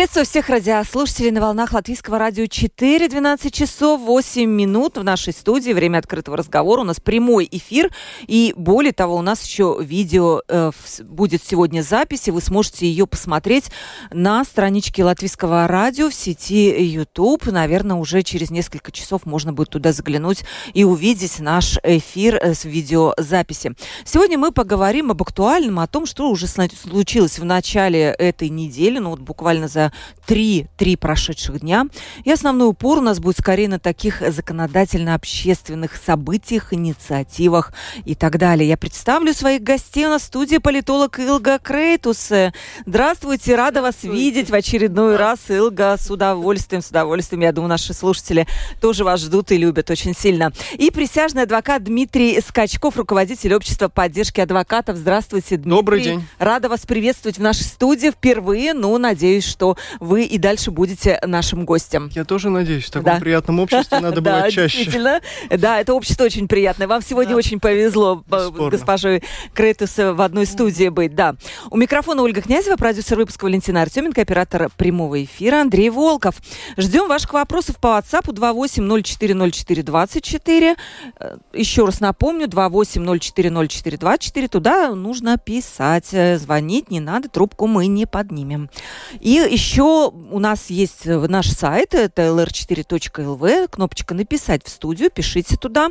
Приветствую всех радиослушателей на волнах Латвийского радио 4. 12 часов 8 минут в нашей студии. Время открытого разговора. У нас прямой эфир. И более того, у нас еще видео э, будет сегодня записи. Вы сможете ее посмотреть на страничке Латвийского радио в сети YouTube. Наверное, уже через несколько часов можно будет туда заглянуть и увидеть наш эфир э, с видеозаписи. Сегодня мы поговорим об актуальном, о том, что уже случилось в начале этой недели. Ну вот буквально за три, три прошедших дня. И основной упор у нас будет скорее на таких законодательно-общественных событиях, инициативах и так далее. Я представлю своих гостей. У нас в студии политолог Илга Крейтус. Здравствуйте, рада вас видеть в очередной раз. Илга, с удовольствием, с удовольствием. Я думаю, наши слушатели тоже вас ждут и любят очень сильно. И присяжный адвокат Дмитрий Скачков, руководитель общества поддержки адвокатов. Здравствуйте, Дмитрий. Добрый день. Рада вас приветствовать в нашей студии впервые, но надеюсь, что что вы и дальше будете нашим гостем. Я тоже надеюсь. В таком да. приятном обществе надо бывать да, чаще. Да, это общество очень приятное. Вам сегодня да. очень повезло э, Бесспорно. госпожой Крейтус в одной студии быть. Да. У микрофона Ольга Князева, продюсер выпуска Валентина Артеменко, оператор прямого эфира Андрей Волков. Ждем ваших вопросов по WhatsApp 28040424. Э, еще раз напомню, 28040424. Туда нужно писать, э, звонить не надо, трубку мы не поднимем. И еще у нас есть э, наш сайт, это lr4.lv, кнопочка «Написать в студию», пишите туда,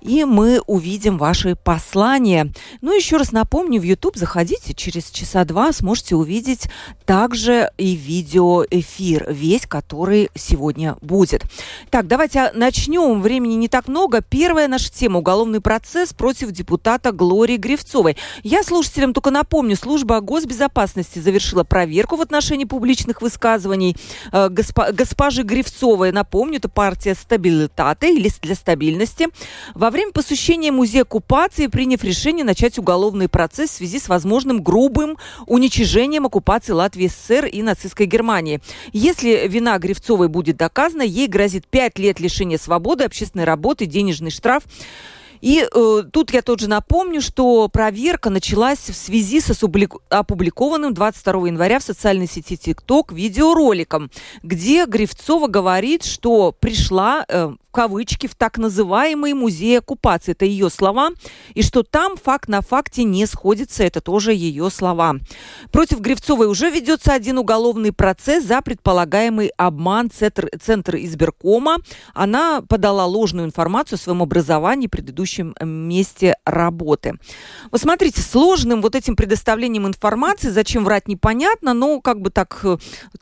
и мы увидим ваши послания. Ну, еще раз напомню, в YouTube заходите, через часа два сможете увидеть также и видеоэфир, весь, который сегодня будет. Так, давайте начнем, времени не так много. Первая наша тема – уголовный процесс против депутата Глории Гривцовой. Я слушателям только напомню, служба госбезопасности завершила проверку в отношении публичных публичных высказываний э, госпо, госпожи Гривцовой. Напомню, это партия стабилитаты или для стабильности. Во время посещения музея оккупации, приняв решение начать уголовный процесс в связи с возможным грубым уничижением оккупации Латвии СССР и нацистской Германии. Если вина Гривцовой будет доказана, ей грозит 5 лет лишения свободы, общественной работы, денежный штраф. И э, тут я тоже напомню, что проверка началась в связи с опубликованным 22 января в социальной сети ТикТок видеороликом, где Гривцова говорит, что пришла э, кавычки в так называемый музей оккупации. Это ее слова. И что там факт на факте не сходится. Это тоже ее слова. Против Гривцовой уже ведется один уголовный процесс за предполагаемый обман Центр, Центр избиркома. Она подала ложную информацию о своем образовании, предыдущем месте работы. Вот смотрите, сложным вот этим предоставлением информации, зачем врать непонятно, но как бы так э,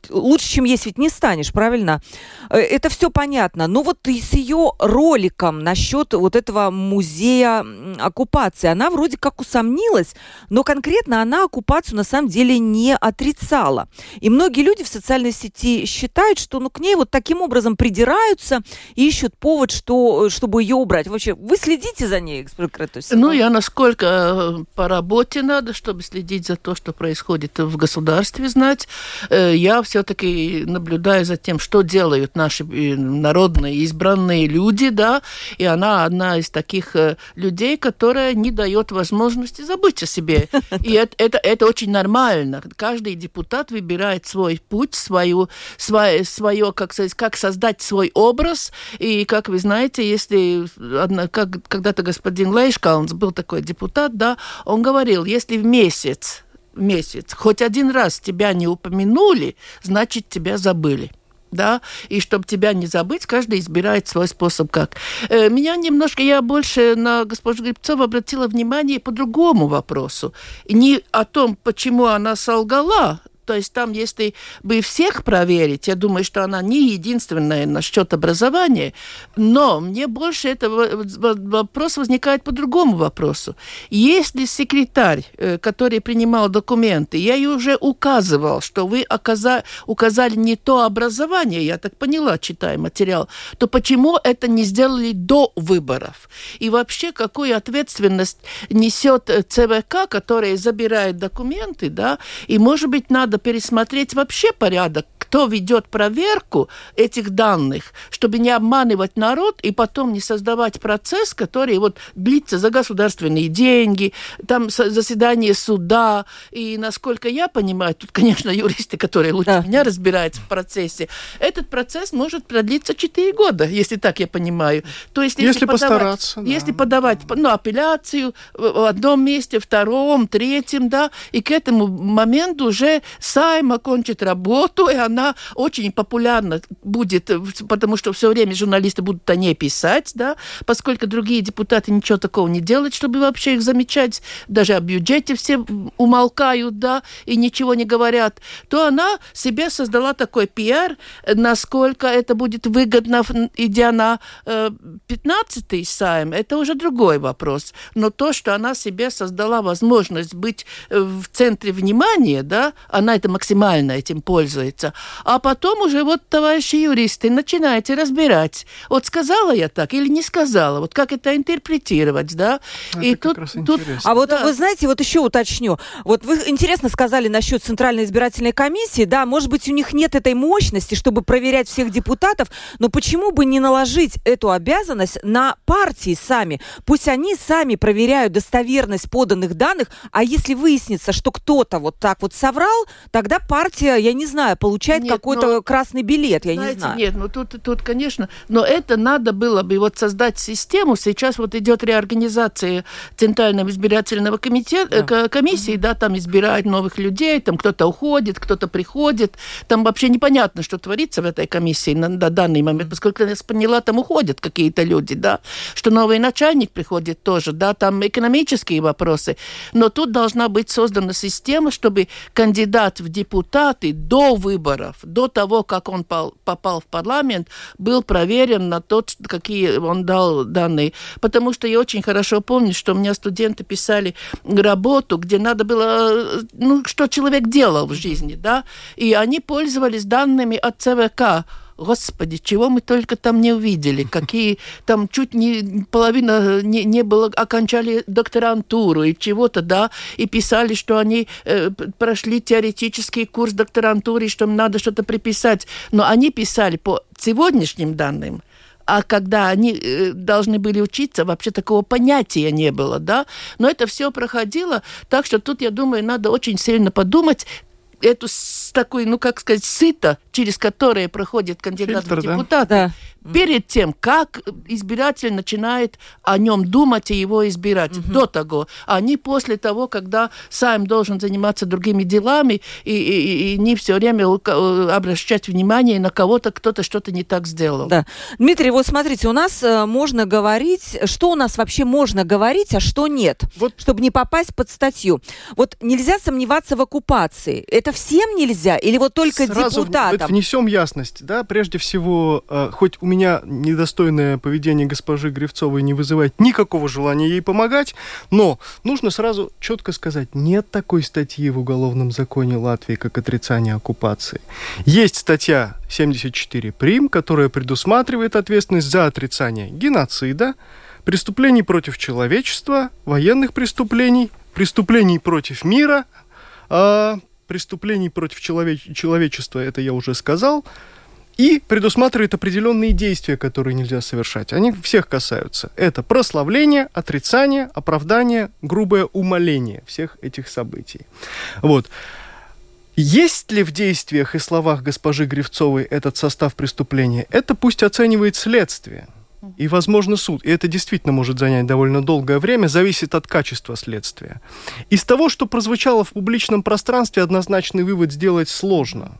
лучше, чем есть, ведь не станешь, правильно? Э, это все понятно. Но вот с ее ее роликом насчет вот этого музея оккупации. Она вроде как усомнилась, но конкретно она оккупацию на самом деле не отрицала. И многие люди в социальной сети считают, что ну, к ней вот таким образом придираются и ищут повод, что, чтобы ее убрать. Вообще, вы следите за ней, Кратус? Ну, я насколько э, по работе надо, чтобы следить за то, что происходит в государстве, знать. Э, я все-таки наблюдаю за тем, что делают наши э, народные избранные разные люди, да, и она одна из таких э, людей, которая не дает возможности забыть о себе. И это, это, это очень нормально. Каждый депутат выбирает свой путь, свою, свое, свое как, сказать, как создать свой образ. И, как вы знаете, если как, когда-то господин Лейшкаунс был такой депутат, да, он говорил, если в месяц месяц. Хоть один раз тебя не упомянули, значит, тебя забыли да, и чтобы тебя не забыть, каждый избирает свой способ как. Э, меня немножко, я больше на госпожу Грибцову обратила внимание по другому вопросу. Не о том, почему она солгала, То есть там, если бы всех проверить, я думаю, что она не единственная насчет образования, но мне больше этого вопрос возникает по другому вопросу. Если секретарь, э, который принимал документы, я ей уже указывал, что вы оказа, указали не то образование, я так поняла, читая материал, то почему это не сделали до выборов? И вообще, какую ответственность несет э, ЦВК, который забирает документы, да, и, может быть, надо пересмотреть вообще порядок, кто ведет проверку этих данных, чтобы не обманывать народ и потом не создавать процесс, который вот длится за государственные деньги, там заседание суда. И, насколько я понимаю, тут, конечно, юристы, которые лучше да. меня разбираются в процессе, этот процесс может продлиться 4 года, если так я понимаю. То есть, если, если подавать, постараться. Да. Если подавать ну, апелляцию в одном месте, втором, третьем, да, и к этому моменту уже Сайм окончит работу, и она очень популярна будет, потому что все время журналисты будут о ней писать, да, поскольку другие депутаты ничего такого не делают, чтобы вообще их замечать, даже о бюджете все умолкают, да, и ничего не говорят, то она себе создала такой пиар, насколько это будет выгодно, идя на э, 15-й сайм, это уже другой вопрос. Но то, что она себе создала возможность быть э, в центре внимания, да, она это максимально этим пользуется. А потом уже вот, товарищи юристы, начинаете разбирать. Вот сказала я так или не сказала, вот как это интерпретировать, да? Это и тут, тут... А вот да. вы знаете, вот еще уточню. Вот вы интересно сказали насчет Центральной избирательной комиссии, да, может быть, у них нет этой мощности, чтобы проверять всех депутатов, но почему бы не наложить эту обязанность на партии сами? Пусть они сами проверяют достоверность поданных данных, а если выяснится, что кто-то вот так вот соврал, тогда партия, я не знаю, получает какой-то но, красный билет, я знаете, не знаю. Нет, ну тут, тут, конечно, но это надо было бы вот создать систему. Сейчас вот идет реорганизация Центрального избирательного комитета, да. комиссии, угу. да, там избирают новых людей, там кто-то уходит, кто-то приходит. Там вообще непонятно, что творится в этой комиссии на, на данный момент, поскольку я поняла, там уходят какие-то люди, да, что новый начальник приходит тоже, да, там экономические вопросы. Но тут должна быть создана система, чтобы кандидат в депутаты до выборов, до того, как он попал в парламент, был проверен на то, какие он дал данные. Потому что я очень хорошо помню, что у меня студенты писали работу, где надо было, ну, что человек делал в жизни, да, и они пользовались данными от ЦВК Господи, чего мы только там не увидели, какие там чуть не половина не, не было, окончали докторантуру и чего-то, да, и писали, что они э, прошли теоретический курс докторантуры, что им надо что-то приписать. Но они писали по сегодняшним данным, а когда они э, должны были учиться, вообще такого понятия не было, да. Но это все проходило, так что тут, я думаю, надо очень сильно подумать, эту такой, ну как сказать, сито, через которое проходит кандидат Фильтр, в депутаты, да? Перед тем, как избиратель начинает о нем думать и его избирать. Угу. До того. А не после того, когда сам должен заниматься другими делами и, и, и не все время э, обращать внимание на кого-то, кто-то что-то не так сделал. Да. Дмитрий, вот смотрите, у нас э, можно говорить, что у нас вообще можно говорить, а что нет, вот. чтобы не попасть под статью. Вот нельзя сомневаться в оккупации. Это всем нельзя? Или вот только Сразу депутатам? внесем ясность. Да? Прежде всего, э, хоть у меня меня недостойное поведение госпожи Гривцовой не вызывает никакого желания ей помогать, но нужно сразу четко сказать, нет такой статьи в Уголовном законе Латвии, как отрицание оккупации. Есть статья 74 прим, которая предусматривает ответственность за отрицание геноцида, преступлений против человечества, военных преступлений, преступлений против мира, а преступлений против человеч- человечества, это я уже сказал, и предусматривает определенные действия, которые нельзя совершать. Они всех касаются. Это прославление, отрицание, оправдание, грубое умоление всех этих событий. Вот. Есть ли в действиях и словах госпожи Гривцовой этот состав преступления? Это пусть оценивает следствие. И, возможно, суд. И это действительно может занять довольно долгое время, зависит от качества следствия. Из того, что прозвучало в публичном пространстве, однозначный вывод сделать сложно.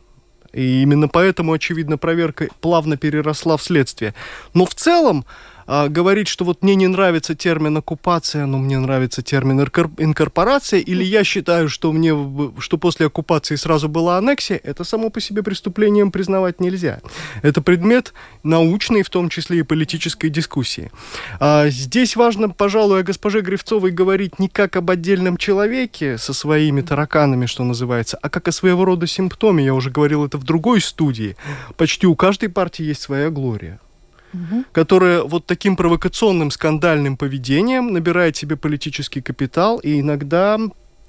И именно поэтому, очевидно, проверка плавно переросла в следствие. Но в целом а, говорить, что вот мне не нравится термин оккупация, но мне нравится термин инкорпорация, или я считаю, что мне, что после оккупации сразу была аннексия, это само по себе преступлением признавать нельзя. Это предмет научной, в том числе и политической дискуссии. А, здесь важно, пожалуй, о госпоже Гривцовой говорить не как об отдельном человеке со своими тараканами, что называется, а как о своего рода симптоме. Я уже говорил это в другой студии. Почти у каждой партии есть своя глория угу. которая вот таким провокационным скандальным поведением набирает себе политический капитал и иногда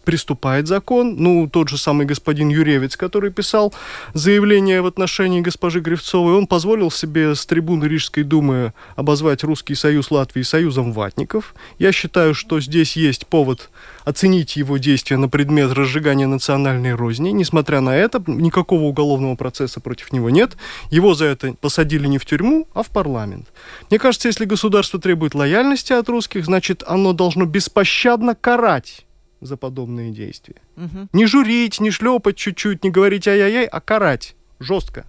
приступает закон. Ну, тот же самый господин Юревец, который писал заявление в отношении госпожи Гривцовой, он позволил себе с трибуны Рижской думы обозвать Русский Союз Латвии союзом ватников. Я считаю, что здесь есть повод оценить его действия на предмет разжигания национальной розни. Несмотря на это, никакого уголовного процесса против него нет. Его за это посадили не в тюрьму, а в парламент. Мне кажется, если государство требует лояльности от русских, значит, оно должно беспощадно карать за подобные действия. Угу. Не журить, не шлепать чуть-чуть, не говорить ай-яй-яй, а карать жестко.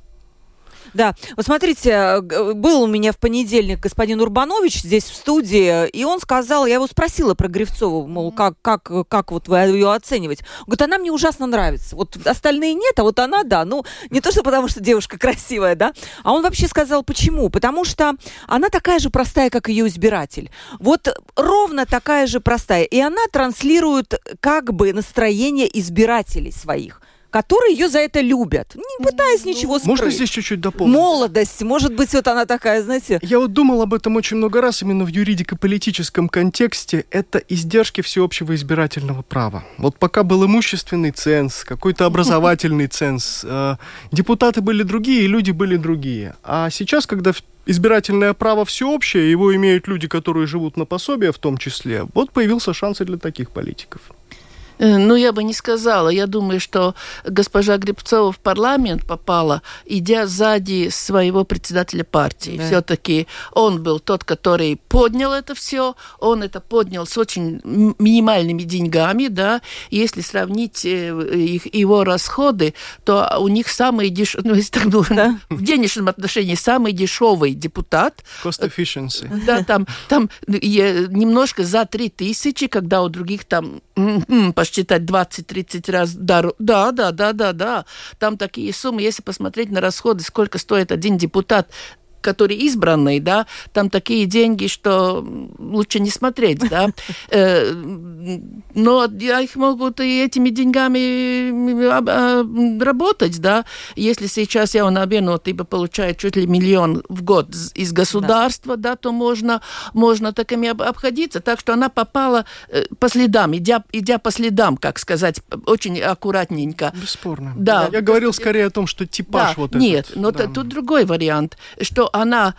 Да, вот смотрите, был у меня в понедельник господин Урбанович здесь в студии, и он сказал, я его спросила про Гривцову, мол, как, как, как вот вы ее оцениваете. Он говорит, она мне ужасно нравится. Вот остальные нет, а вот она да. Ну, не то, что потому что девушка красивая, да, а он вообще сказал, почему? Потому что она такая же простая, как ее избиратель. Вот ровно такая же простая. И она транслирует как бы настроение избирателей своих которые ее за это любят, не пытаясь ну, ничего скрыть. Можно здесь чуть-чуть дополнить? Молодость, может быть, вот она такая, знаете... Я вот думал об этом очень много раз, именно в юридико-политическом контексте. Это издержки всеобщего избирательного права. Вот пока был имущественный ценз, какой-то образовательный ценз, э, депутаты были другие, люди были другие. А сейчас, когда избирательное право всеобщее, его имеют люди, которые живут на пособие в том числе, вот появился шанс и для таких политиков. Э, ну, я бы не сказала. Я думаю, что госпожа Грибцова в парламент попала, идя сзади своего председателя партии. Да. Все-таки он был тот, который поднял это все. Он это поднял с очень минимальными деньгами, да. Если сравнить э, их, его расходы, то у них самый дешевый, ну, если так ну, да. в денежном отношении самый дешевый депутат. Cost efficiency. Да, там, там немножко за три тысячи, когда у других там почти посчитать 20-30 раз. Да, да, да, да, да. Там такие суммы. Если посмотреть на расходы, сколько стоит один депутат который избранный, да, там такие деньги, что лучше не смотреть, да. Э, но я их могут и этими деньгами а, работать, да. Если сейчас я на Абену либо получает чуть ли миллион в год из государства, да, то можно, можно такими обходиться. Так что она попала э, по следам, идя, идя по следам, как сказать, очень аккуратненько. Бесспорно. Да. Я, я говорил скорее о том, что типаж да, вот нет, этот. Нет, но да. тут другой вариант, что она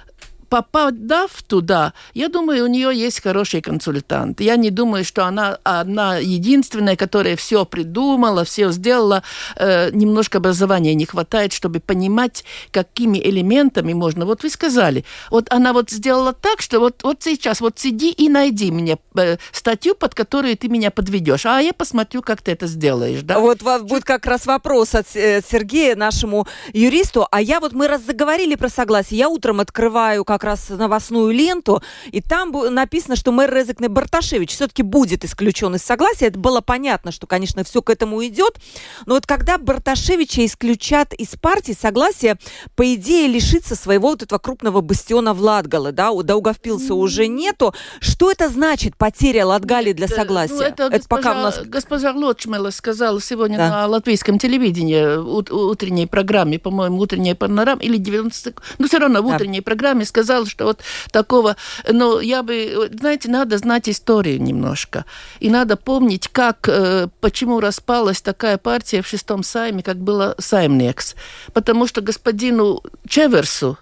попадав туда, я думаю, у нее есть хороший консультант. Я не думаю, что она одна единственная, которая все придумала, все сделала. Э, немножко образования не хватает, чтобы понимать, какими элементами можно. Вот вы сказали, вот она вот сделала так, что вот, вот сейчас вот сиди и найди мне э, статью, под которую ты меня подведешь, а я посмотрю, как ты это сделаешь. Да? Вот вас будет как раз вопрос от э, Сергея, нашему юристу. А я вот, мы раз заговорили про согласие, я утром открываю как как раз новостную ленту, и там написано, что мэр Резекне Барташевич все-таки будет исключен из согласия. Это было понятно, что, конечно, все к этому идет. Но вот когда Барташевича исключат из партии, согласие, по идее, лишится своего вот этого крупного бастиона Владгалы, да, у Даугавпилса уже нету. Что это значит, потеря Латгали для согласия? Ну, это, это госпожа, пока у нас... госпожа Лочмела сказала сегодня да. на латвийском телевидении, утренней программе, по-моему, утренняя панорама, или 90... Ну, все равно в утренней да. программе сказала, сказал, что вот такого... Но я бы... Знаете, надо знать историю немножко. И надо помнить, как... Э, почему распалась такая партия в шестом сайме, как было Саймнекс. Потому что господину Чеверсу,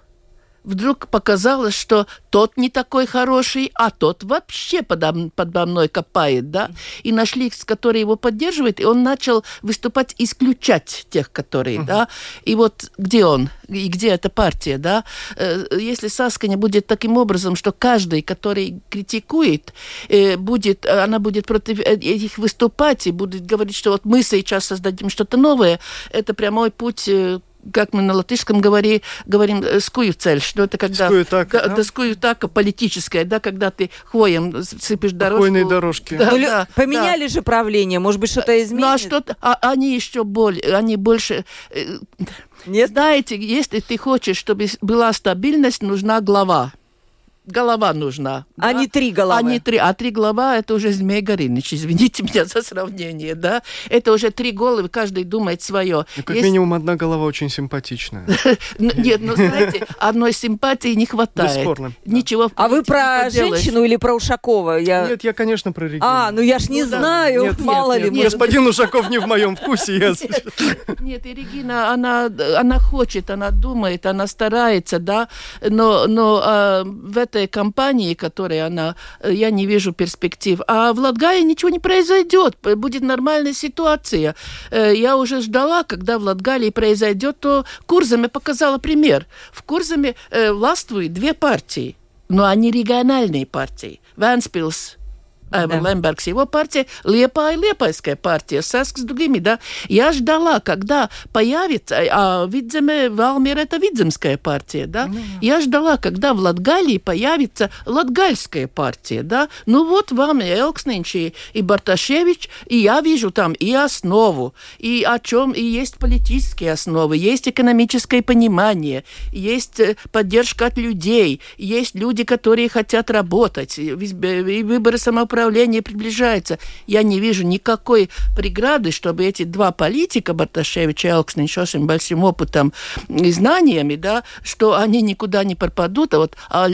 вдруг показалось, что тот не такой хороший, а тот вообще подо, подо мной копает, да, и нашли, которые его поддерживают, и он начал выступать, исключать тех, которые, uh-huh. да, и вот где он, и где эта партия, да, э, если Сасканя будет таким образом, что каждый, который критикует, э, будет, она будет против этих выступать и будет говорить, что вот мы сейчас создадим что-то новое, это прямой путь э, как мы на латышском говори, говорим, э, скую цель, что это когда... Скуютака, да? Да, скуютака политическая, да, когда ты хвоем сыпешь дорожку. Хвойные дорожки. Да, ну, да, поменяли да. же правление, может быть, что-то изменилось? Ну, а что-то, а, они еще более, они больше... Э, Нет? Знаете, если ты хочешь, чтобы была стабильность, нужна глава голова нужна. А да? не три головы. А не три, а три голова это уже Змей Горыныч, извините меня за сравнение, да? Это уже три головы, каждый думает свое. Ну, как Есть... минимум одна голова очень симпатичная. Ну, нет, ну знаете, одной симпатии не хватает. Бесспорно. Ничего. А вы про женщину или про Ушакова? Нет, я, конечно, про Регину. А, ну я ж не ну знаю, мало ли. Господин Ушаков не в моем вкусе. Нет, и Регина, она, она хочет, она думает, она старается, да, но, но а, в этой этой компании, которой она, э, я не вижу перспектив. А в Латгалии ничего не произойдет, будет нормальная ситуация. Э, я уже ждала, когда в Латгалии произойдет, то Курзами показала пример. В Курзами э, властвуют две партии, но они региональные партии. Венспилс Айвар да. Лембергс, его партия, Лепа и Лепайская партия, Саск с другими, да. Я ждала, когда появится, а Видземе, Валмир это Видземская партия, да. Mm. Я ждала, когда в Латгалии появится Латгальская партия, да. Ну вот вам и Элкснинч, и, и Барташевич, и я вижу там и основу, и о чем, и есть политические основы, есть экономическое понимание, есть э, поддержка от людей, есть люди, которые хотят работать, и выборы самоуправления направление приближается. Я не вижу никакой преграды, чтобы эти два политика, Барташевич и Элкснин, с большим опытом и знаниями, да, что они никуда не пропадут, а вот а,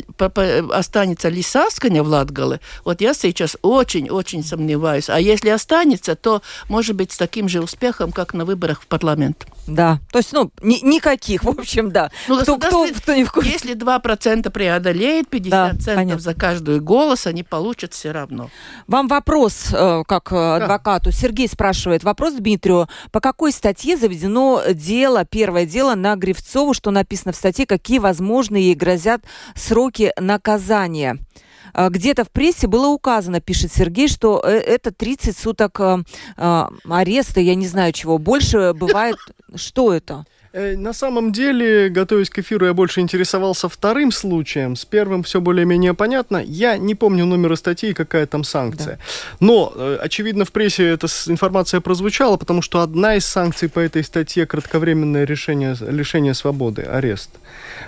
останется ли Сасканя в Латгале, вот я сейчас очень-очень сомневаюсь. А если останется, то, может быть, с таким же успехом, как на выборах в парламент. Да, то есть, ну, ни, никаких, в общем, да. Ну, кто, кто, кто не в курсе. Если 2% преодолеет, 50 да, центов понятно. за каждый голос, они получат все равно. Вам вопрос, э, как э, адвокату. Сергей спрашивает. Вопрос Дмитрию. По какой статье заведено дело, первое дело на Гривцову, что написано в статье, какие возможные ей грозят сроки наказания? Э, где-то в прессе было указано, пишет Сергей, что это 30 суток ареста, я не знаю чего. Больше бывает... Что это? Э, на самом деле, готовясь к эфиру, я больше интересовался вторым случаем. С первым все более-менее понятно. Я не помню номера статьи, какая там санкция. Да. Но, э, очевидно, в прессе эта информация прозвучала, потому что одна из санкций по этой статье кратковременное решение, лишение свободы, арест.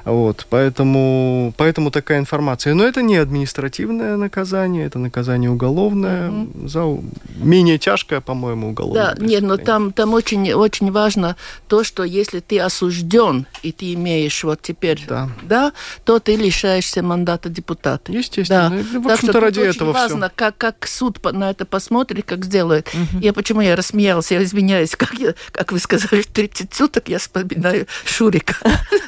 Вот, поэтому, поэтому такая информация. Но это не административное наказание, это наказание уголовное, mm-hmm. за менее тяжкое, по-моему, уголовное. Да, нет, но там, там очень, очень важно то, что если ты осужден, и ты имеешь вот теперь, да, да то ты лишаешься мандата депутата. Естественно. Да. В общем-то, ради очень этого важно, все. Как, как суд на это посмотрит, как сделает. Угу. Я почему я рассмеялась, я извиняюсь, как, я, как вы сказали, 30 суток, я вспоминаю Шурика.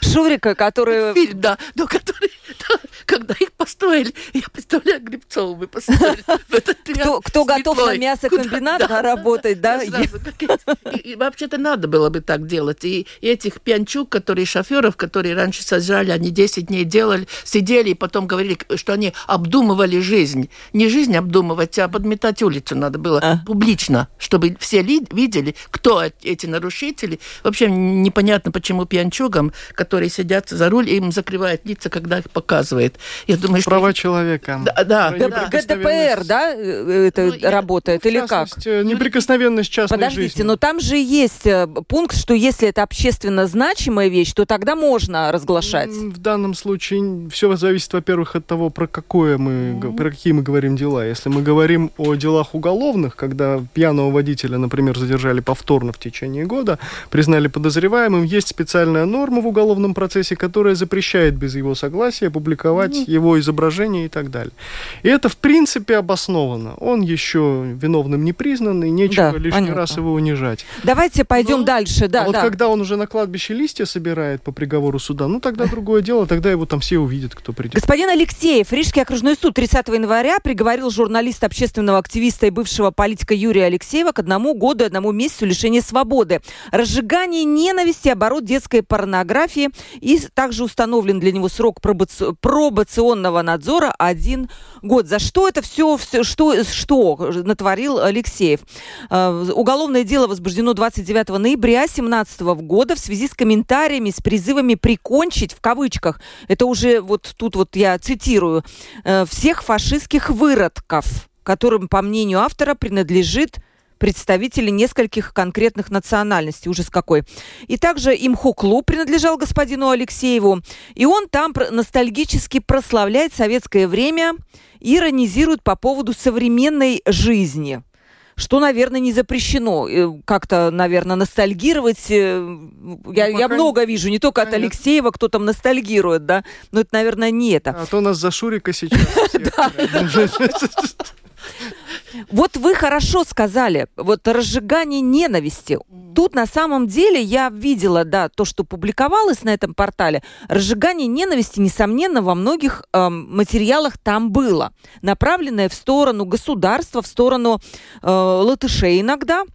Шурика, который... Фильм, да, но который, да, когда их построили, я представляю, в этот Кто, кто готов на мясокомбинат да, работать, да? И, вообще-то надо было бы так делать. И, и этих пьянчук, которые шоферов, которые раньше сажали, они 10 дней делали, сидели и потом говорили, что они обдумывали жизнь. Не жизнь обдумывать, а подметать улицу надо было а. публично, чтобы все видели, кто эти нарушители. Вообще непонятно, почему пьянчугам, которые сидят за руль, им закрывают лица, когда их показывает. Я думаю, Права что... человека. Да, да. ГДПР, да, э, это ну, работает или как? Э, неприкосновенность частной Подождите, жизни. но там же есть э, пункт, что если это общественно значимая вещь, то тогда можно разглашать. В данном случае все зависит, во-первых, от того, про какое мы, mm-hmm. про какие мы говорим дела. Если мы говорим о делах уголовных, когда пьяного водителя, например, задержали повторно в течение года, признали подозреваемым, есть специальная норма в уголовном процессе, которая запрещает без его согласия публиковать mm-hmm. его изображение и так далее. И это, в принципе, обосновано. Он еще виновным не признан, и нечего да, лишний понятно. раз его унижать. Давайте пойдем Но, дальше. Да, а вот когда он уже на кладбище листья собирает по приговору суда, ну тогда другое дело, тогда его там все увидят, кто придет. Господин Алексеев, Рижский окружной суд 30 января приговорил журналиста, общественного активиста и бывшего политика Юрия Алексеева к одному году и одному месяцу лишения свободы. Разжигание ненависти, оборот детской порнографии и также установлен для него срок пробаци... пробационного Роскомнадзора один год. За что это все, все что, что натворил Алексеев? Э, уголовное дело возбуждено 29 ноября 2017 года в связи с комментариями, с призывами прикончить, в кавычках, это уже вот тут вот я цитирую, э, всех фашистских выродков, которым, по мнению автора, принадлежит представители нескольких конкретных национальностей. Ужас какой. И также имхо-клуб принадлежал господину Алексееву. И он там ностальгически прославляет советское время, иронизирует по поводу современной жизни что, наверное, не запрещено. Э, как-то, наверное, ностальгировать. Э, ну, я, я много вижу, не только от Алексеева, кто там ностальгирует, да. Но это, наверное, не это. А то у нас за Шурика сейчас. Вот вы хорошо сказали, вот разжигание ненависти. Тут на самом деле я видела, да, то, что публиковалось на этом портале. Разжигание ненависти, несомненно, во многих э, материалах там было. Направленное в сторону государства, в сторону э, латышей иногда –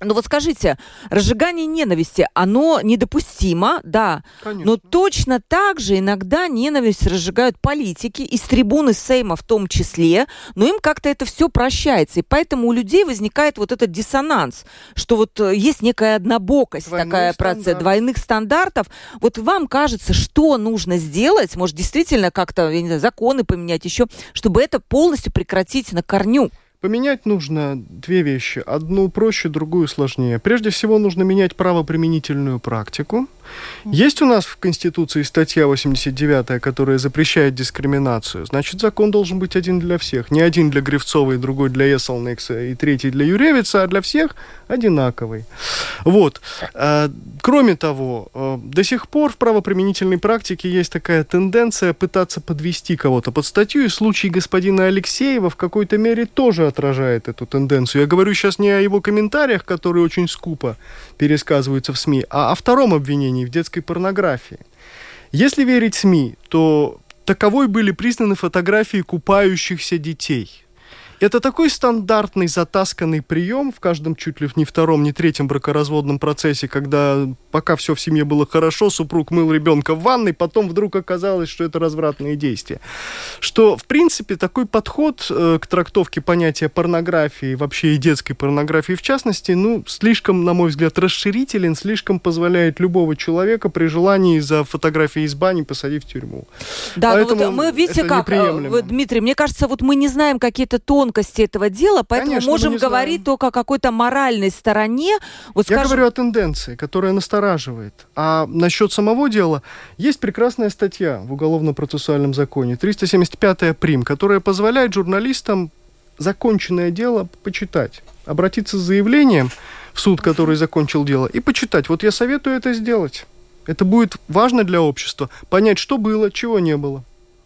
ну вот скажите, разжигание ненависти, оно недопустимо, да, Конечно. но точно так же иногда ненависть разжигают политики, из трибуны Сейма в том числе, но им как-то это все прощается, и поэтому у людей возникает вот этот диссонанс, что вот э, есть некая однобокость, Двойной такая процесс двойных стандартов. Вот вам кажется, что нужно сделать, может действительно как-то, я не знаю, законы поменять еще, чтобы это полностью прекратить на корню? Поменять нужно две вещи. Одну проще, другую сложнее. Прежде всего нужно менять правоприменительную практику. Есть у нас в Конституции статья 89, которая запрещает дискриминацию. Значит, закон должен быть один для всех. Не один для Гривцова и другой для Эсселнекса и третий для Юревица, а для всех одинаковый. Вот. А, кроме того, э, до сих пор в правоприменительной практике есть такая тенденция пытаться подвести кого-то под статью, и случай господина Алексеева в какой-то мере тоже отражает эту тенденцию. Я говорю сейчас не о его комментариях, которые очень скупо пересказываются в СМИ, а о втором обвинении в детской порнографии. Если верить СМИ, то таковой были признаны фотографии купающихся детей – это такой стандартный затасканный прием в каждом чуть ли не втором, не третьем бракоразводном процессе, когда пока все в семье было хорошо, супруг мыл ребенка в ванной, потом вдруг оказалось, что это развратные действия. Что, в принципе, такой подход э, к трактовке понятия порнографии, вообще и детской порнографии в частности, ну, слишком, на мой взгляд, расширителен, слишком позволяет любого человека при желании за фотографией из бани посадить в тюрьму. Да, ну вот мы, видите, как, э, Дмитрий, мне кажется, вот мы не знаем какие-то тон тонкости этого дела, поэтому Конечно, можем говорить только о какой-то моральной стороне. Вот Я скажем... говорю о тенденции, которая настораживает. А насчет самого дела, есть прекрасная статья в Уголовно-процессуальном законе, 375 прим, которая позволяет журналистам законченное дело почитать, обратиться с заявлением в суд, который закончил дело, и почитать. Вот я советую это сделать. Это будет важно для общества, понять, что было, чего не было.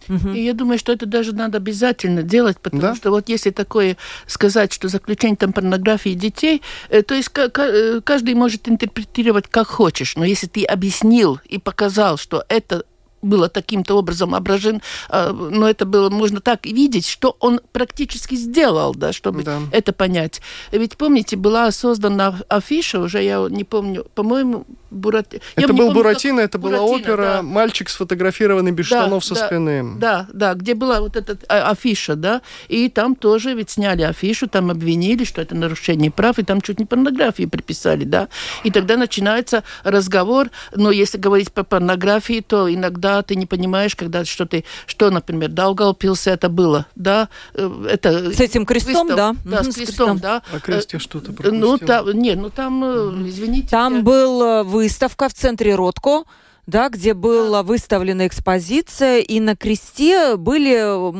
Угу. И я думаю, что это даже надо обязательно делать, потому да? что вот если такое сказать, что заключение там порнографии детей, э, то есть э, каждый может интерпретировать как хочешь, но если ты объяснил и показал, что это было таким-то образом ображен, а, но это было, можно так видеть, что он практически сделал, да, чтобы да. это понять. Ведь, помните, была создана афиша, уже я не помню, по-моему, Бурат... Это был помню, Буратино, это Буратино, была опера да. «Мальчик сфотографированный без да, штанов со да, спины». Да, да, где была вот эта а, афиша, да, и там тоже ведь сняли афишу, там обвинили, что это нарушение прав, и там чуть не порнографии приписали, да, и тогда начинается разговор, но если говорить по порнографии, то иногда ты не понимаешь, когда что ты, что, например, Даугавпилсе это было, да, э, это... С этим крестом, крестом да? Да, с крестом, да. А крест я что-то пропустил. Ну, там, не, ну там, э, извините. Там я... был вы выставка в центре Ротко да, где была выставлена экспозиция, и на кресте были ну,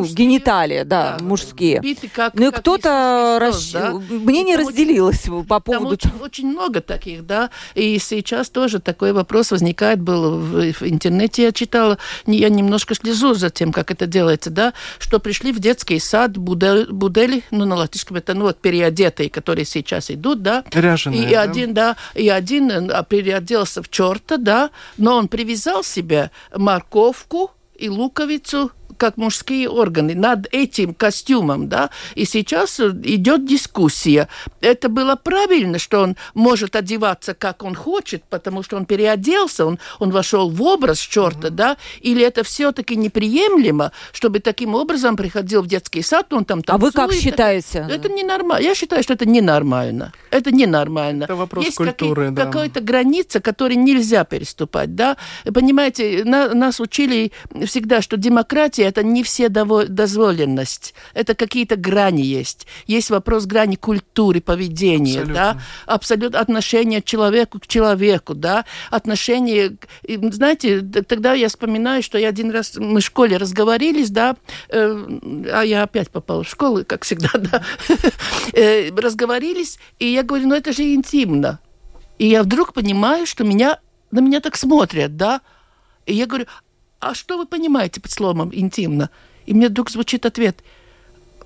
мужские, гениталии, да, да мужские. Биты как, ну и кто-то расщ... да? мнение разделилось очень, по поводу... Там очень, очень много таких, да, и сейчас тоже такой вопрос возникает, был в, в интернете, я читала, я немножко слежу за тем, как это делается, да, что пришли в детский сад будель, будели, ну, на латышском это, ну, вот переодетые, которые сейчас идут, да. Ряженые, и да? один, да, и один а, переоделся в черта, да, но он привязал себе морковку и луковицу как мужские органы, над этим костюмом, да, и сейчас идет дискуссия. Это было правильно, что он может одеваться, как он хочет, потому что он переоделся, он, он вошел в образ черта, mm-hmm. да, или это все-таки неприемлемо, чтобы таким образом приходил в детский сад, он там танцует. А вы как считаете? Это ненормально. Я считаю, что это ненормально. Это ненормально. Это вопрос Есть культуры, да. какая-то граница, которую нельзя переступать, да. Понимаете, на, нас учили всегда, что демократия это не все дозволенность, это какие-то грани есть. Есть вопрос грани культуры, поведения, Абсолютно. да, абсолютно отношение человеку к человеку, да, отношение, знаете, тогда я вспоминаю, что я один раз, мы в школе разговорились, да, э, а я опять попала в школу, как всегда, да, э, разговорились, и я говорю, ну это же интимно. И я вдруг понимаю, что меня, на меня так смотрят, да, и я говорю, а что вы понимаете под словом интимно? И мне вдруг звучит ответ –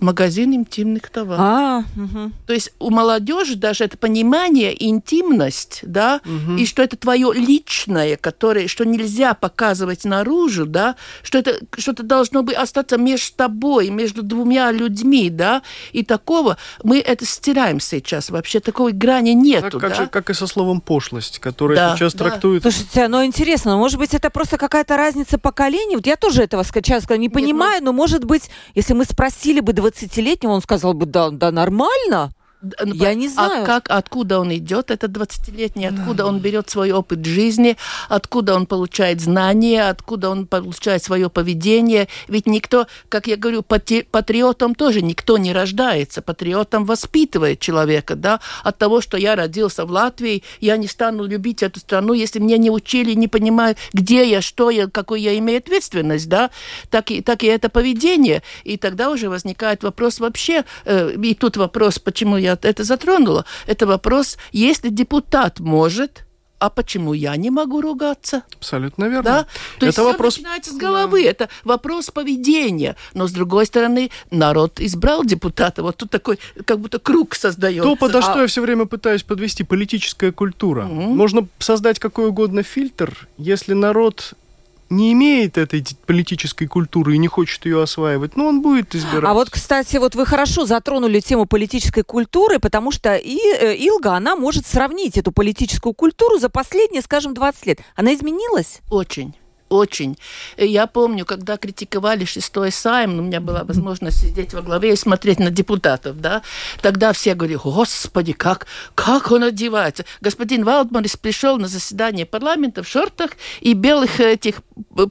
магазин интимных товаров. А, угу. То есть у молодежи даже это понимание, интимность, да, угу. и что это твое личное, которое, что нельзя показывать наружу, да, что это что-то должно быть остаться между тобой, между двумя людьми, да, и такого мы это стираем сейчас. Вообще такой грани нету, так, как да? же, как и со словом пошлость, которое да, сейчас да. трактует. Слушайте, ну интересно, может быть это просто какая-то разница поколений? Вот я тоже этого сейчас не Нет, понимаю, ну... но может быть, если мы спросили бы 20-летнего, он сказал бы, да, да, нормально. Ну, я не а знаю. А как, откуда он идет, этот 20-летний, откуда да. он берет свой опыт жизни, откуда он получает знания, откуда он получает свое поведение. Ведь никто, как я говорю, пати, патриотом тоже никто не рождается. Патриотом воспитывает человека, да. От того, что я родился в Латвии, я не стану любить эту страну, если мне не учили, не понимаю, где я, что я, какую я имею ответственность, да. Так и, так и это поведение. И тогда уже возникает вопрос вообще, э, и тут вопрос, почему я я это затронула. Это вопрос, если депутат может, а почему я не могу ругаться? Абсолютно верно. Да? То это есть вопрос... все начинается с головы. Да. Это вопрос поведения. Но, с другой стороны, народ избрал депутата. Вот тут такой, как будто круг создается. То, подо а... что я все время пытаюсь подвести, политическая культура. Угу. Можно создать какой угодно фильтр, если народ не имеет этой политической культуры и не хочет ее осваивать, но он будет избирать. А вот, кстати, вот вы хорошо затронули тему политической культуры, потому что и э, Илга, она может сравнить эту политическую культуру за последние, скажем, 20 лет. Она изменилась? Очень очень. Я помню, когда критиковали шестой сайм, у меня была возможность сидеть во главе и смотреть на депутатов, да, тогда все говорили, господи, как, как он одевается. Господин Валдманис пришел на заседание парламента в шортах и белых этих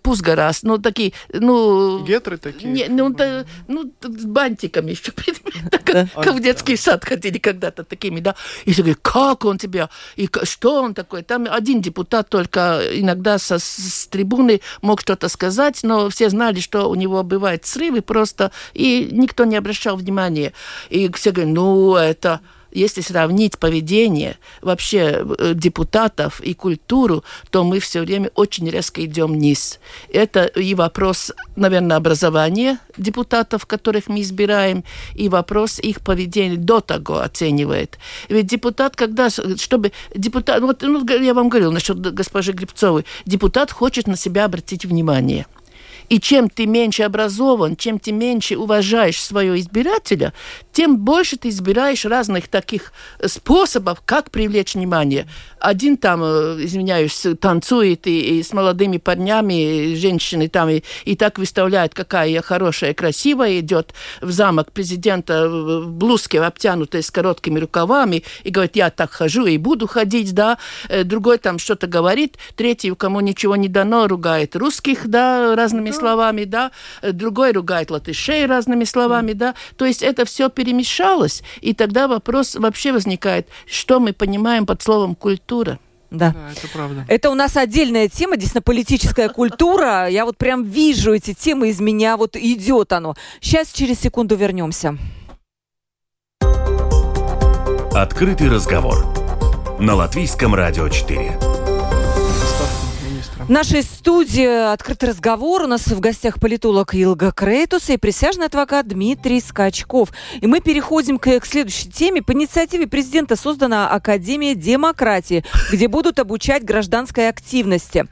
пусгарас, ну, такие, ну... Гетры такие? Не, ну, да, ну, с бантиками еще, как в детский сад ходили когда-то такими, да. И все говорят, как он тебя, и что он такой? Там один депутат только иногда со, с трибуны трибуны мог что-то сказать, но все знали, что у него бывают срывы просто, и никто не обращал внимания. И все говорят, ну, это если сравнить поведение вообще э, депутатов и культуру, то мы все время очень резко идем вниз. Это и вопрос, наверное, образования депутатов, которых мы избираем, и вопрос их поведения до того оценивает. Ведь депутат, когда, чтобы депутат, вот ну, я вам говорил насчет госпожи Грибцовой, депутат хочет на себя обратить внимание – и чем ты меньше образован, чем ты меньше уважаешь своего избирателя, тем больше ты избираешь разных таких э, способов, как привлечь внимание. Один там, э, извиняюсь, танцует и, и с молодыми парнями, женщины там, и, и так выставляет, какая я хорошая, красивая, идет в замок президента в блузке, обтянутой с короткими рукавами, и говорит, я так хожу и буду ходить, да. Э, другой там что-то говорит, третий, кому ничего не дано, ругает русских, да, разными словами, да, другой ругает латышей разными словами, да, то есть это все перемешалось, и тогда вопрос вообще возникает, что мы понимаем под словом культура. Да. да, это правда. Это у нас отдельная тема, действительно, политическая культура. Я вот прям вижу эти темы, из меня вот идет оно. Сейчас через секунду вернемся. Открытый разговор на Латвийском радио 4. В нашей студии открытый разговор. У нас в гостях политолог Илга Крейтус и присяжный адвокат Дмитрий Скачков. И мы переходим к, к следующей теме. По инициативе президента создана Академия демократии, где будут обучать гражданской активности.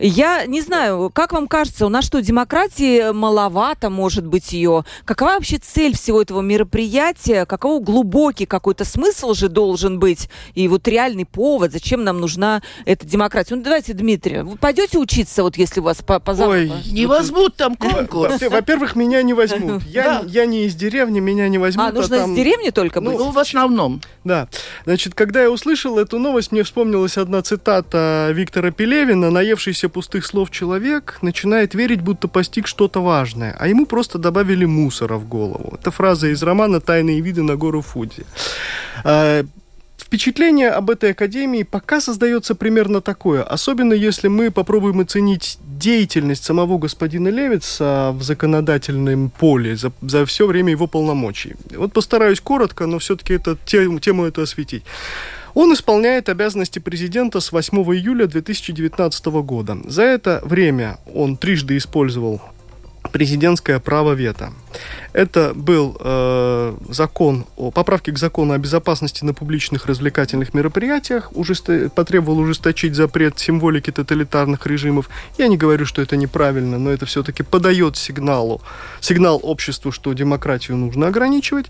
Я не знаю, как вам кажется, у нас что, демократии маловато, может быть, ее? Какова вообще цель всего этого мероприятия? Какого глубокий какой-то смысл же должен быть? И вот реальный повод, зачем нам нужна эта демократия? Ну, давайте, Дмитрий, пойдем пойдете учиться, вот если у вас по, по Ой, Не возьмут там конкурс. Во-первых, меня не возьмут. Я, я не из деревни, меня не возьмут. А, нужно а там... из деревни только быть? Ну, в основном. Да. Значит, когда я услышал эту новость, мне вспомнилась одна цитата Виктора Пелевина. «Наевшийся пустых слов человек начинает верить, будто постиг что-то важное, а ему просто добавили мусора в голову». Это фраза из романа «Тайные виды на гору Фудзи». Впечатление об этой академии пока создается примерно такое, особенно если мы попробуем оценить деятельность самого господина Левица в законодательном поле за, за все время его полномочий. Вот постараюсь коротко, но все-таки это, тему, тему эту осветить. Он исполняет обязанности президента с 8 июля 2019 года. За это время он трижды использовал президентское право вето. Это был э, закон о поправке к закону о безопасности на публичных развлекательных мероприятиях, ужесто, потребовал ужесточить запрет символики тоталитарных режимов. Я не говорю, что это неправильно, но это все-таки подает сигналу, сигнал обществу, что демократию нужно ограничивать.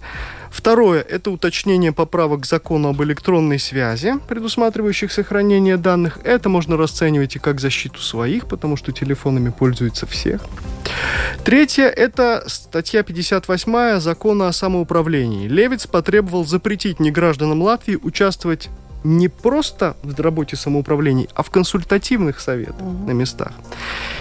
Второе – это уточнение поправок к закону об электронной связи, предусматривающих сохранение данных. Это можно расценивать и как защиту своих, потому что телефонами пользуются всех. Третье – это статья 58 закона о самоуправлении. Левиц потребовал запретить негражданам Латвии участвовать не просто в работе самоуправлений, а в консультативных советах угу. на местах.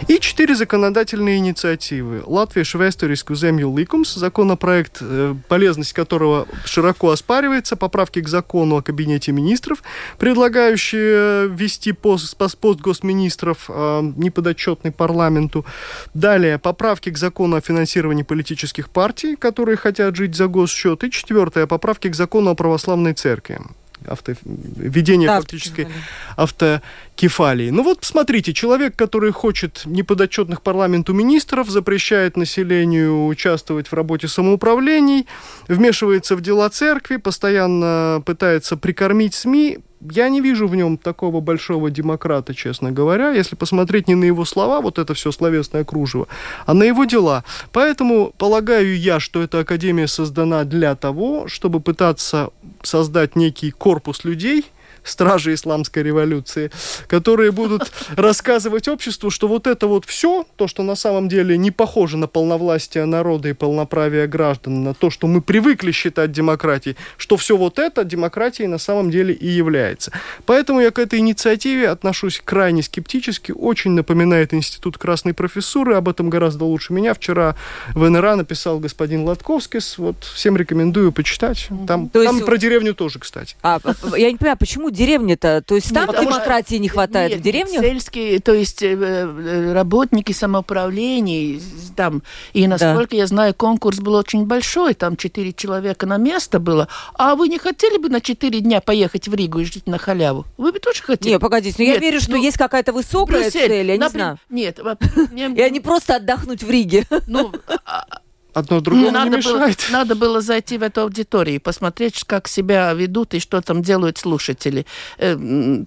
И четыре законодательные инициативы. Латвия Швестериску земью ликумс, законопроект, э, полезность которого широко оспаривается, поправки к закону о кабинете министров, предлагающие ввести пост, пост госминистров, э, неподотчетный парламенту. Далее, поправки к закону о финансировании политических партий, которые хотят жить за госсчет. И четвертое, поправки к закону о православной церкви авто, введение да, фактической автокефалии. Ну вот, смотрите, человек, который хочет неподотчетных парламенту министров, запрещает населению участвовать в работе самоуправлений, вмешивается в дела церкви, постоянно пытается прикормить СМИ, я не вижу в нем такого большого демократа, честно говоря, если посмотреть не на его слова, вот это все словесное кружево, а на его дела. Поэтому полагаю я, что эта академия создана для того, чтобы пытаться создать некий корпус людей – стражи исламской революции, которые будут рассказывать обществу, что вот это вот все, то, что на самом деле не похоже на полновластие народа и полноправие граждан, на то, что мы привыкли считать демократией, что все вот это демократией на самом деле и является. Поэтому я к этой инициативе отношусь крайне скептически, очень напоминает Институт Красной Профессуры, об этом гораздо лучше меня. Вчера в НРА написал господин Латковский, вот всем рекомендую почитать. Там, то есть... там про деревню тоже, кстати. А, я не понимаю, почему деревне-то? То есть там демократии не хватает нет, в деревне? Сельские, то есть э, э, работники самоуправлений там. И насколько да. я знаю, конкурс был очень большой, там четыре человека на место было. А вы не хотели бы на четыре дня поехать в Ригу и жить на халяву? Вы бы тоже хотели? Нет, погодите, но ну, я верю, что ну, есть какая-то высокая Брюссель, цель, я не знаю. Нет. Я не просто отдохнуть в Риге. Ну, а, одно другому надо не мешает. Было, надо было зайти в эту аудиторию и посмотреть, как себя ведут и что там делают слушатели. Э,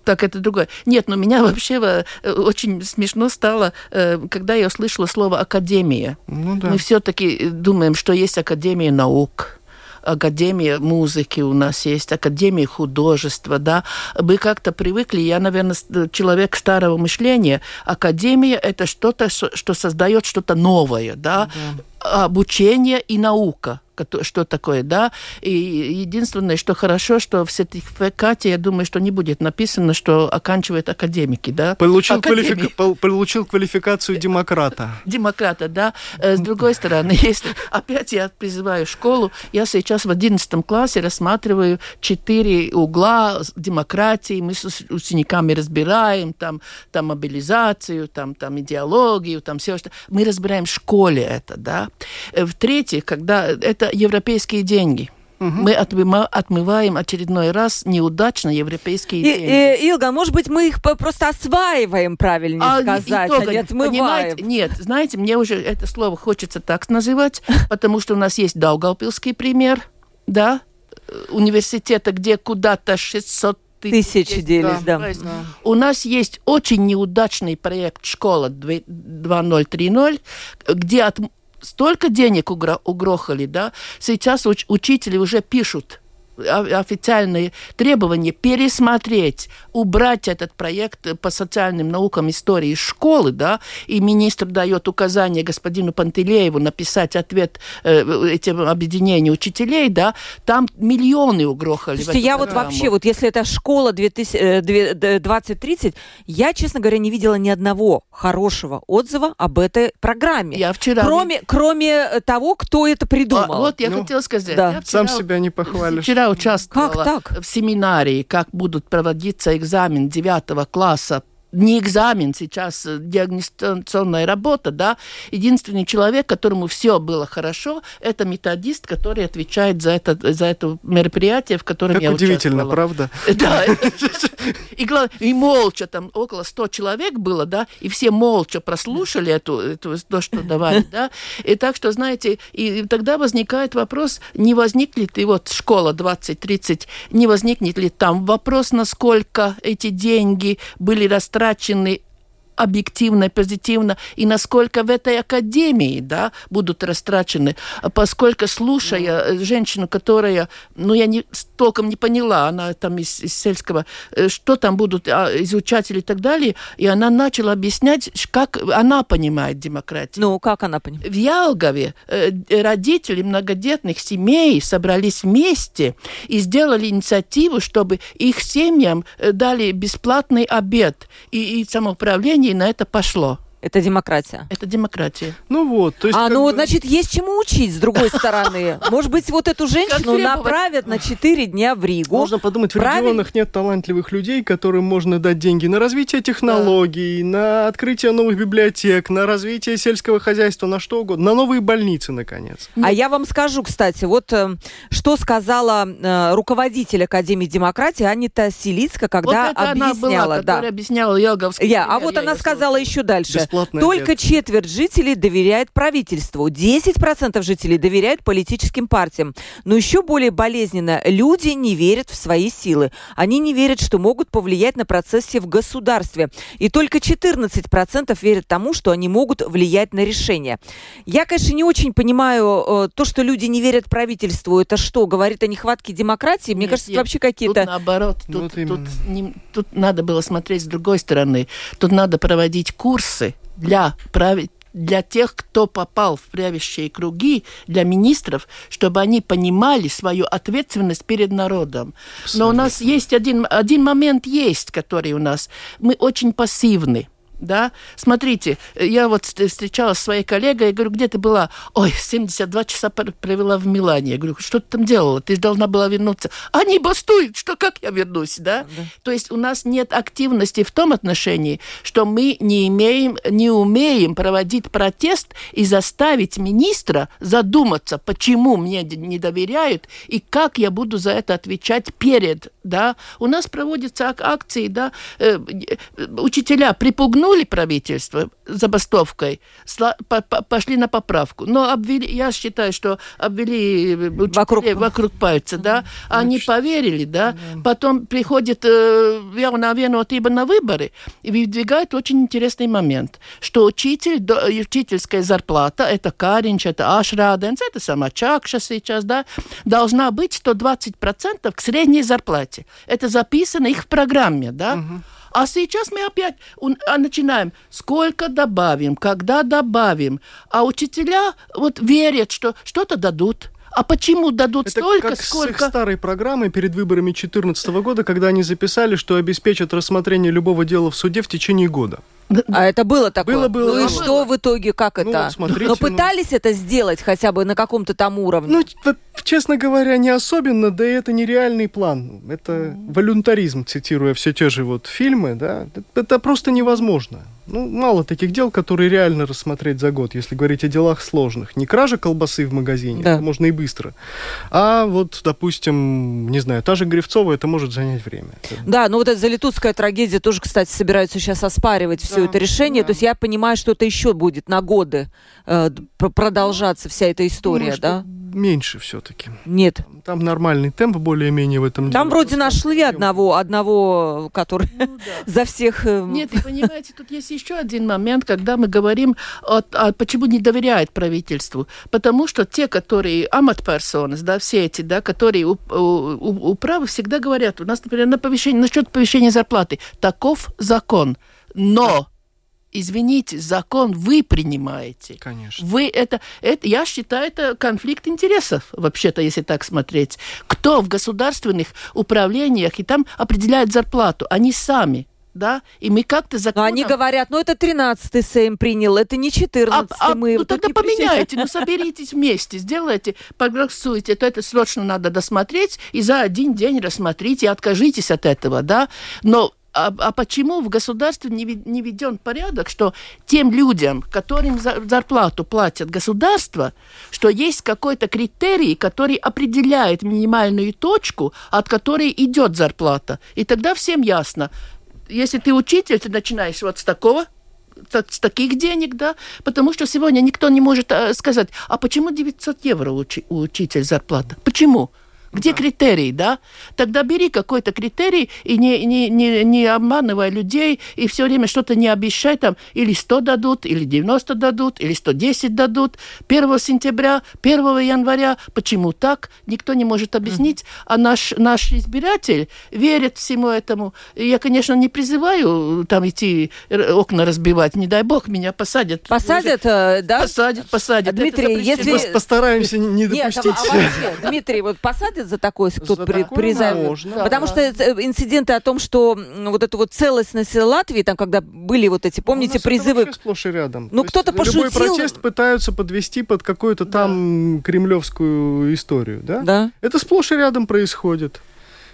так это другое. Нет, но меня вообще э, очень смешно стало, э, когда я услышала слово «академия». Ну, да. Мы все-таки думаем, что есть Академия наук Академия музыки у нас есть, Академия художества, да. Мы как-то привыкли, я, наверное, человек старого мышления, Академия – это что-то, что создает что-то новое, да. да обучение и наука что такое, да. И единственное, что хорошо, что в сертификате, я думаю, что не будет написано, что оканчивает академики, да. Получил, квалифика... Получил квалификацию демократа. Демократа, да. Э, с другой стороны, если опять я призываю школу, я сейчас в одиннадцатом классе рассматриваю четыре угла демократии, мы с учениками разбираем там, там мобилизацию, там, там идеологию, там все, что мы разбираем в школе это, да. Э, в-третьих, когда это европейские деньги. Мы отмыва, отмываем очередной раз неудачно европейские И, деньги. и, Илга, может быть, мы их просто осваиваем, правильнее А, сказать, только, а не отмываем. понимаете, нет, знаете, мне уже это слово хочется так называть, потому что у нас есть Даугавпилский пример, да, э, университета, где куда-то 600 Тысячи есть, делись, да. Есть У нас есть очень неудачный проект «Школа 2- 2030», где от столько денег угро- угрохали, да, сейчас уч- учители уже пишут официальные требования пересмотреть, убрать этот проект по социальным наукам истории из школы, да, и министр дает указание господину Пантелееву написать ответ э, этим объединению учителей, да, там миллионы угрохали. Слушайте, я вот программу. вообще, вот если это школа 2000, э, 2030, я, честно говоря, не видела ни одного хорошего отзыва об этой программе. Я вчера... Кроме, кроме того, кто это А, придумал. вот я Ну, хотела сказать. да. я Сам вчера- себя не похвалишь. Вчера участвовала Как так? в семинаре, как будут проводиться экзамен 9 класса не экзамен сейчас, э, диагностационная работа, да. Единственный человек, которому все было хорошо, это методист, который отвечает за это, за это мероприятие, в котором Как я удивительно, участвовала. правда? Да. И, и молча, там около 100 человек было, да, и все молча прослушали эту, эту то, что давали, да. И так что, знаете, и тогда возникает вопрос, не возникнет ли вот школа 2030, не возникнет ли там вопрос, насколько эти деньги были растрачены утраченный объективно, позитивно, и насколько в этой академии, да, будут растрачены, А поскольку слушая женщину, которая, ну, я не, толком не поняла, она там из, из сельского, э, что там будут а, изучать и так далее, и она начала объяснять, как она понимает демократию. Ну, как она понимает? В Ялгове э, родители многодетных семей собрались вместе и сделали инициативу, чтобы их семьям э, дали бесплатный обед. И, и самоуправление на это пошло. Это демократия. Это демократия. Ну вот, то есть... А, ну бы- вот, значит, есть чему учить, с другой стороны. Может быть, вот эту женщину направят на 4 дня в Ригу. Можно подумать, в регионах нет талантливых людей, которым можно дать деньги на развитие технологий, на открытие новых библиотек, на развитие сельского хозяйства, на что угодно, на новые больницы, наконец. А я вам скажу, кстати, вот э, что сказала э, руководитель Академии демократии Анита Силицка, когда это она объясняла. была, да. которая объясняла. Я, а вот она сказала еще дальше. Бесплатный Только обед. четверть жителей доверяет правительству, 10% жителей доверяют политическим партиям. Но еще более болезненно, люди не верят в свои силы. Они не верят, что могут повлиять на процессы в государстве. И только 14% верят тому, что они могут влиять на решения. Я, конечно, не очень понимаю э, то, что люди не верят правительству. Это что, говорит о нехватке демократии? Мне Нет, кажется, нет. это вообще Тут какие-то... наоборот, Вот тут, тут, именно. не- тут надо было смотреть с другой стороны. Тут надо проводить курсы для прави- для тех, кто попал в правящие круги, для министров, чтобы они понимали свою ответственность перед народом. Но у нас есть один, один момент есть, который у нас. Мы очень пассивны. Да? Смотрите, я вот вст- встречалась с своей коллегой, я говорю, где ты была? Ой, 72 часа пр- провела в Милане. Я говорю, что ты там делала? Ты же должна была вернуться. Они бастуют, что как я вернусь, да? То есть у нас нет активности в том отношении, что мы не имеем, не умеем проводить протест и заставить министра задуматься, почему мне не доверяют и как я буду за это отвечать перед, да? У нас проводятся ак- акции, да? Э, э, Учителя припугнули правительство забастовкой, сла- по- по- пошли на поправку. Но обвели, я считаю, что обвели э, Вокруг- вокруг, пальца, да? Они поверили, да? Потом приходит э, явно виноватые на выборы и выдвигает очень интересный момент, что учитель, до- учительская зарплата, это Каринч, это Ашраденс, это сама Чакша сейчас, да, должна быть 120% к средней зарплате. Это записано их в программе, да? А сейчас мы опять а, начинаем, сколько добавим, когда добавим. А учителя вот верят, что что-то дадут. А почему дадут Это столько, как с их сколько... старой программой перед выборами 2014 года, когда они записали, что обеспечат рассмотрение любого дела в суде в течение года. А это было такое? Было, было, Ну и было. что в итоге, как Ну, это? смотрите, Но ну- пытались это сделать хотя бы на каком-то там уровне? Ну, т- честно говоря, не особенно, да и это нереальный план. Это волюнтаризм, цитируя все те же вот фильмы, да. Это- просто невозможно. Ну, мало таких дел, которые реально рассмотреть за год, если говорить о делах сложных. Не кража колбасы в магазине, Да. это можно и быстро. А вот, допустим, не знаю, та же Гривцова, это может занять время. Да, ну вот эта залитутская трагедия тоже, кстати, собираются сейчас оспаривать все Это решение. да. То есть я понимаю, что это еще будет на годы э, продолжаться вся эта история, Думаю, да? Меньше все-таки. Нет. Там нормальный темп более-менее в этом Там деле. вроде нашли одного, одного, который Ну да. за всех... э, Нет, и понимаете, тут есть еще один момент, когда мы говорим, о, о- почему не доверяет правительству. Потому что те, которые амат-персоны, да, все эти, да, которые у, у- у- управы всегда говорят, у нас, например, на повышение, насчет повышения зарплаты, таков закон. Но, извините, закон вы принимаете. Конечно. Вы это, это, я считаю, это конфликт интересов, вообще-то, если так смотреть. Кто в государственных управлениях и там определяет зарплату? Они сами, да? И мы как-то Но законом... они говорят, ну это 13-й Сейм принял, это не 14-й. А, а, мы ну тогда поменяйте, ну соберитесь вместе, сделайте, проголосуйте, то это срочно надо досмотреть, и за один день рассмотрите, и откажитесь от этого, да? Но а, а почему в государстве не, не введен порядок, что тем людям, которым за- зарплату платят государство, что есть какой-то критерий, который определяет минимальную точку, от которой идет зарплата. И тогда всем ясно, если ты учитель, ты начинаешь вот с такого так- с таких денег, да, потому что сегодня никто не может э, сказать, а почему 900 евро у учителя зарплата? Почему? Где критерий, да? Тогда бери какой-то критерий и не, не, не, не обманывай людей, и все время что-то не обещай, там, или 100 дадут, или 90 дадут, или 110 дадут. 1 сентября, 1 января. Почему так? Никто не может объяснить. А наш, наш избиратель верит всему этому. Я, конечно, не призываю там идти р- окна разбивать. Не дай бог, меня посадят. Посадят, э, да? Посадят, посадят. Дмитрий, если-. Пос- Постараемся не Нет, а- допустить. а вообще, Дмитрий, вот посадят за такое, если кто-то За при, такое можно, Потому да. что э, инциденты о том, что вот эту вот целостность Латвии, там, когда были вот эти, У помните, это призывы... сплошь и рядом. Ну, кто-то Любой пошутил. протест пытаются подвести под какую-то там кремлевскую историю, да? Да. Это сплошь и рядом происходит.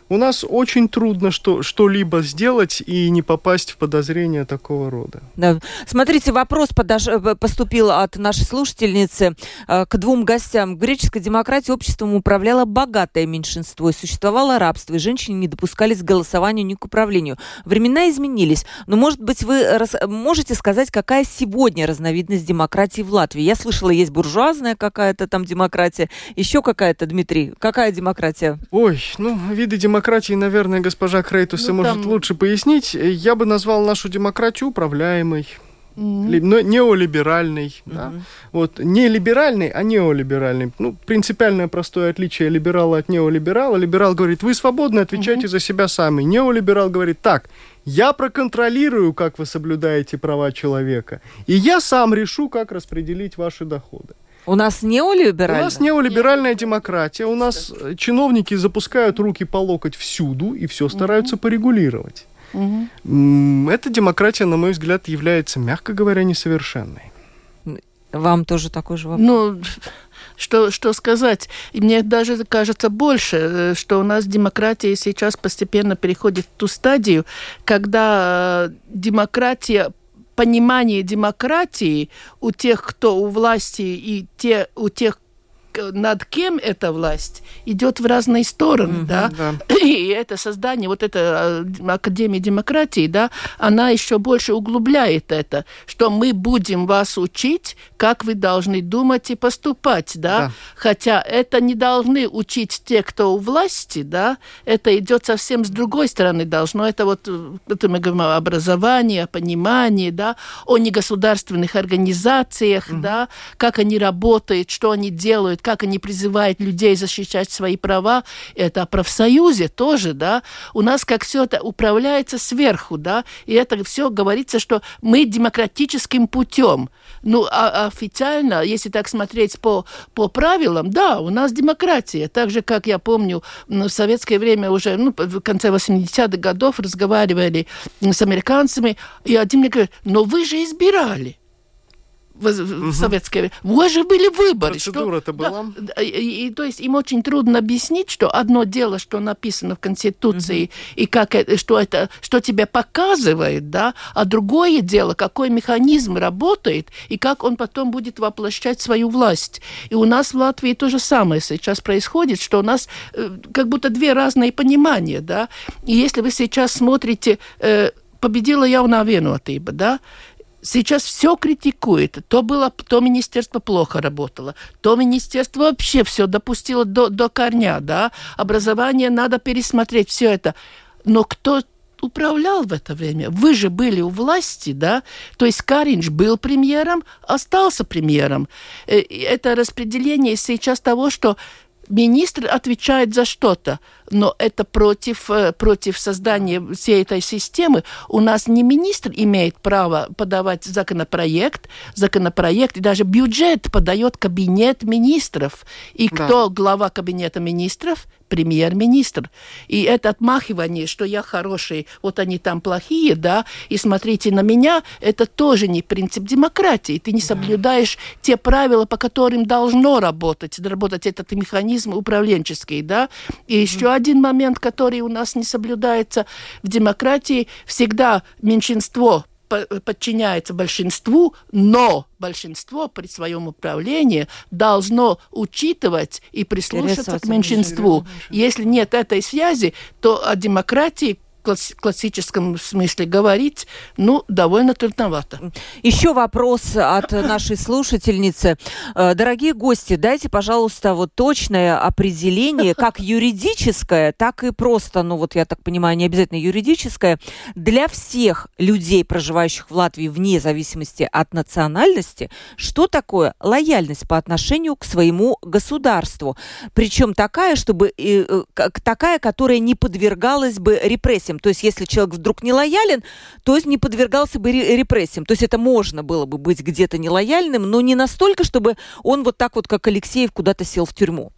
У нас очень трудно что, что-либо сделать и не попасть в подозрения такого рода. Да. Смотрите, вопрос подош- э, поступил от нашей слушательницы э, к двум гостям. В греческой демократии обществом управляло богатое меньшинство, и существовало рабство, и женщины не допускались к голосованию ни к управлению. Времена изменились, но, может быть, вы рас- можете сказать, какая сегодня разновидность демократии в Латвии? Я слышала, есть буржуазная какая-то там демократия, еще какая-то, Дмитрий, какая демократия? Ой, ну, виды демократии, наверное, госпожа Крейтуса Ну, может там- лучше пояснить. Я бы назвал нашу демократию управляемой, ли- но неолиберальной. да. Вот, не либеральный, а неолиберальный. Ну, принципиальное простое отличие либерала от неолиберала. Либерал говорит, вы свободны, отвечайте за себя сами. Неолиберал говорит, так, я проконтролирую, как вы соблюдаете права человека, и я сам решу, как распределить ваши доходы. У нас У неолиберально? нас неолиберальная демократия, у нас э, чиновники запускают руки по локоть всюду и все стараются порегулировать. Мгм. М, Эта демократия, на мой взгляд, является, мягко говоря, несовершенной. Вам тоже такой же вопрос? Ну, что, что сказать? И мне даже кажется больше, э, что у нас демократия сейчас постепенно переходит в ту стадию, когда э, демократия понимание демократии у тех, кто у власти, и те, у тех, над кем эта власть, идет в разные стороны, да? Да. И это создание, вот эта э, Академия демократии, да, она еще больше углубляет это, что мы будем вас учить, как вы должны думать и поступать, да, Да. хотя это не должны учить те, кто у власти, да, это идет совсем с другой стороны должно, это вот, э, это мы говорим о образовании, о понимании, да, о негосударственных организациях, да, как они работают, что они делают, как они призывают людей защищать свои права, это о профсоюзе тоже, да, у нас как все это управляется сверху, да, и это все говорится, что мы демократическим путем, Ну, а официально, если так смотреть по, по правилам, да, у нас демократия. Так же, как я помню, в советское время уже, ну, в конце 80-х годов разговаривали с американцами, и один мне говорит, но вы же избирали в, угу. советское время. Вас же были выборы. Процедура-то была. Да, и, и, то есть им очень трудно объяснить, что одно дело, что написано в Конституции, угу. и как это, что это, что тебе показывает, да, а другое дело, какой механизм работает, и как он потом будет воплощать свою власть. И у нас в Латвии то же самое сейчас происходит, что у нас э, как будто две разные понимания, да. И если вы сейчас смотрите э, победила Яунā vienotība, да, сейчас все критикует. То было, то министерство плохо работало, то министерство вообще все допустило до, до корня, да. Образование надо пересмотреть, все это. Но кто управлял в это время? Вы же были у власти, да? То есть Каринч был премьером, остался премьером. Э, это распределение сейчас того, что министр отвечает за что-то, но это против, э, против создания всей этой системы. У нас не министр имеет право подавать законопроект, законопроект, и даже бюджет подает кабинет министров. И да. кто глава кабинета министров? Премьер-министр. И это отмахивание, что я хороший, вот они там плохие, да, и смотрите на меня, это тоже не принцип демократии. Ты не соблюдаешь да. те правила, по которым должно работать, работать этот механизм управленческий, да. И еще один момент, который у нас не соблюдается в демократии, всегда меньшинство подчиняется большинству, но большинство при своем управлении должно учитывать и прислушаться к меньшинству. Если нет этой связи, то о демократии классическом смысле говорить, ну, довольно трудновато. Еще вопрос от нашей слушательницы. Э, дорогие гости, дайте, пожалуйста, вот точное определение, как юридическое, так и просто, ну, вот я так понимаю, не обязательно юридическое, для всех людей, проживающих в Латвии вне зависимости от национальности, что такое лояльность по отношению к своему государству. Причем такая, чтобы э, такая, которая не подвергалась бы репрессиям. То есть, если человек вдруг не лоялен, то есть не подвергался бы репрессиям. То есть, это можно было бы быть где-то нелояльным, но не настолько, чтобы он вот так вот, как Алексеев, куда-то сел в тюрьму.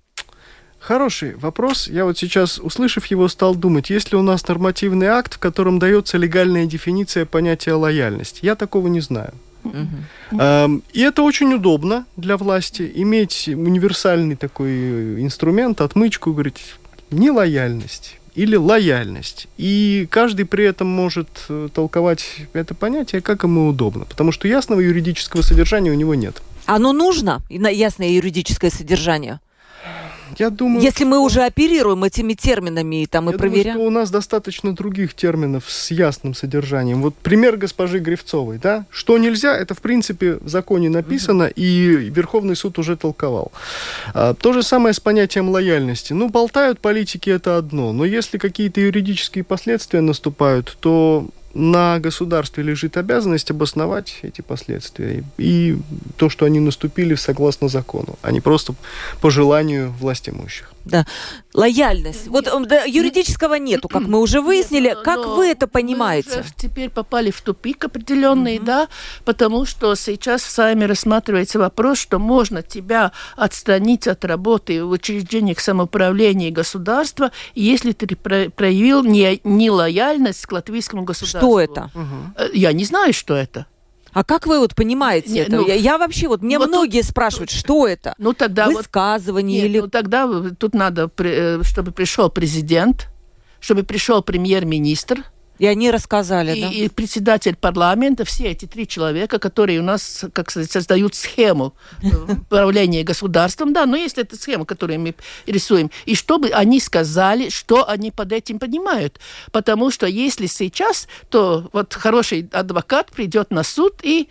Хороший вопрос. Я вот сейчас, услышав его, стал думать, есть ли у нас нормативный акт, в котором дается легальная дефиниция понятия лояльности. Я такого не знаю. Uh-huh. И это очень удобно для власти, иметь универсальный такой инструмент, отмычку, говорить, нелояльность или лояльность. И каждый при этом может э, толковать это понятие, как ему удобно, потому что ясного юридического содержания у него нет. Оно нужно, ясное юридическое содержание? Я думаю, Если мы уже оперируем этими терминами и там и проверяем. Думаю, что у нас достаточно других терминов с ясным содержанием. Вот пример госпожи Гривцовой, да? Что нельзя, это в принципе в законе написано, mm-hmm. и Верховный суд уже толковал. А, то же самое с понятием лояльности. Ну, болтают политики это одно, но если какие-то юридические последствия наступают, то на государстве лежит обязанность обосновать эти последствия и то, что они наступили согласно закону, а не просто по желанию властимущих. Да. Лояльность. Вот да, юридического нету, как мы уже выяснили. Нет, как вы это понимаете? Мы теперь попали в тупик определенный, mm-hmm. да, потому что сейчас сами рассматривается вопрос, что можно тебя отстранить от работы в учреждениях самоуправления и государства, если ты проявил нелояльность к латвийскому государству. Что это? Mm-hmm. Я не знаю, что это. А как вы вот понимаете не, это? Ну, я, я вообще вот мне вот многие тут, спрашивают, что это? Ну тогда высказывание вот, или? Ну тогда тут надо, э, чтобы пришел президент, чтобы пришел премьер-министр, и они рассказали, и, да? И председатель парламента, все эти три человека, которые у нас, как сказать, создают схему управления государством, да, но есть эта схема, которую мы рисуем, и чтобы они сказали, что они под этим понимают. Потому что если сейчас, то вот хороший адвокат придет на суд и,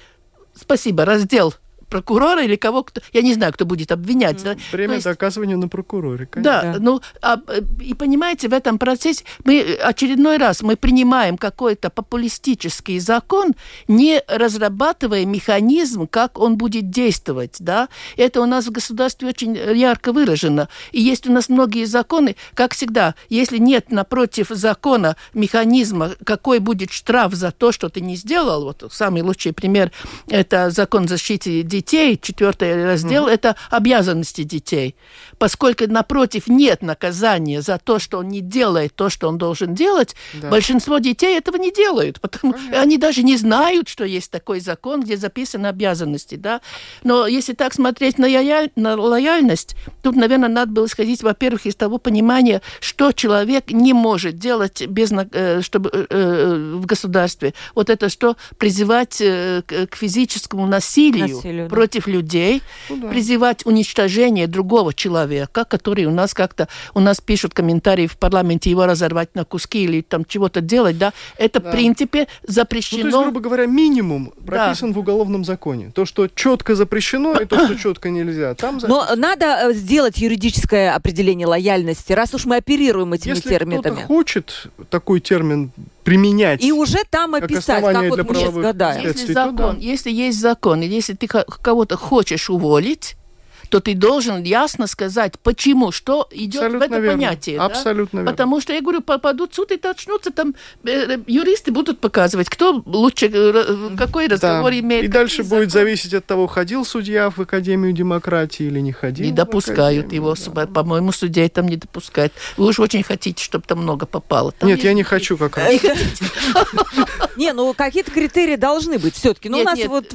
спасибо, раздел прокурора или кого, кто, я не знаю, кто будет обвинять. Да? Время есть, доказывания на прокуроре, конечно. Да, ну, а, и понимаете, в этом процессе мы очередной раз мы принимаем какой-то популистический закон, не разрабатывая механизм, как он будет действовать, да. Это у нас в государстве очень ярко выражено. И есть у нас многие законы, как всегда, если нет напротив закона механизма, какой будет штраф за то, что ты не сделал, вот самый лучший пример, это закон защиты детей, четвертый раздел, mm. это обязанности детей. Поскольку напротив нет наказания за то, что он не делает то, что он должен делать, да. большинство детей этого не делают, потому они даже не знают, что есть такой закон, где записаны обязанности, да. Но если так смотреть на, лояль... на лояльность, тут, наверное, надо было исходить, во-первых, из того понимания, что человек не может делать без, э, чтобы, э, э, в государстве. Вот это что? Призывать к физическому насилию, насилию против людей, ну, да. призывать уничтожение другого человека, который у нас как-то, у нас пишут комментарии в парламенте, его разорвать на куски или там чего-то делать, да, это да. в принципе запрещено. Ну, то есть, грубо говоря, минимум прописан да. в уголовном законе. То, что четко запрещено, и то, что четко нельзя. Там Но надо сделать юридическое определение лояльности, раз уж мы оперируем этими Если терминами. Если хочет такой термин применять. И уже там описать, как, как вот мы да. Если закон, да. если есть закон, и если ты кого-то хочешь уволить, то ты должен ясно сказать, почему, что идет Абсолютно в это верно. понятие. Абсолютно да? верно. Потому что, я говорю, попадут в суд и начнутся там, э, э, юристы будут показывать, кто лучше, э, какой разговор да. имеет. И дальше законы. будет зависеть от того, ходил судья в Академию демократии или не ходил. Не допускают его, да. по-моему, судья там не допускает. Вы уж очень хотите, чтобы там много попало. Там Нет, я не хочу как раз. Не, ну какие-то критерии должны быть все-таки. Ну, у нас вот...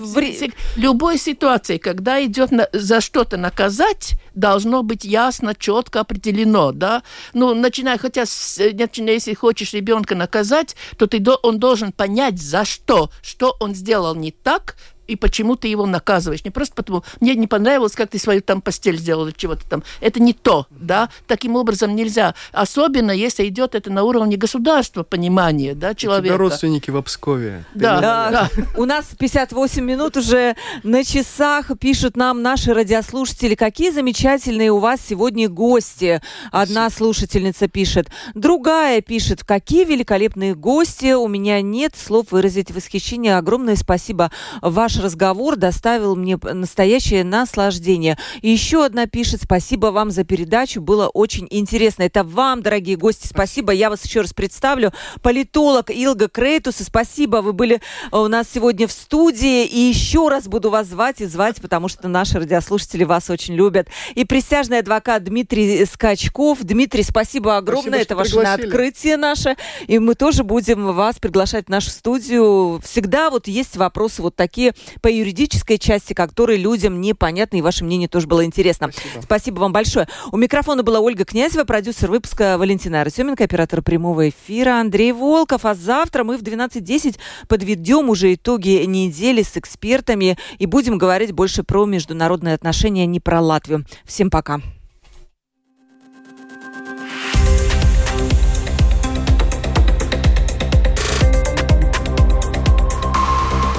Любой ситуации, когда идет за что-то наказать, должно быть ясно, четко определено, да. Ну, начиная, хотя, начиная, если хочешь ребенка наказать, то ты, он должен понять, за что, что он сделал не так, и почему ты его наказываешь. Не просто потому, мне не понравилось, как ты свою там постель сделал или чего-то там. Это не то, да. Таким образом нельзя. Особенно, если идет это на уровне государства, понимания, да, человека. У тебя родственники в Обскове. Да, да, да. У нас 58 минут уже на часах. Пишут нам наши радиослушатели, какие замечательные у вас сегодня гости. Одна слушательница пишет. Другая пишет, какие великолепные гости. У меня нет слов выразить восхищение. Огромное спасибо. Ваш Ваш разговор доставил мне настоящее наслаждение. И еще одна пишет, спасибо вам за передачу, было очень интересно. Это вам, дорогие гости, спасибо. Я вас еще раз представлю. Политолог Илга Крейтус, спасибо, вы были э, у нас сегодня в студии. И еще раз буду вас звать и звать, потому что наши радиослушатели вас очень любят. И присяжный адвокат Дмитрий Скачков. Дмитрий, спасибо огромное. Спасибо, Это ваше пригласили. открытие наше. И мы тоже будем вас приглашать в нашу студию. Всегда вот есть вопросы вот такие по юридической части, которые людям непонятны, и ваше мнение тоже было интересно. Спасибо. Спасибо вам большое. У микрофона была Ольга Князева, продюсер выпуска Валентина Артеменко, оператор прямого эфира Андрей Волков. А завтра мы в 12.10 подведем уже итоги недели с экспертами и будем говорить больше про международные отношения, а не про Латвию. Всем пока.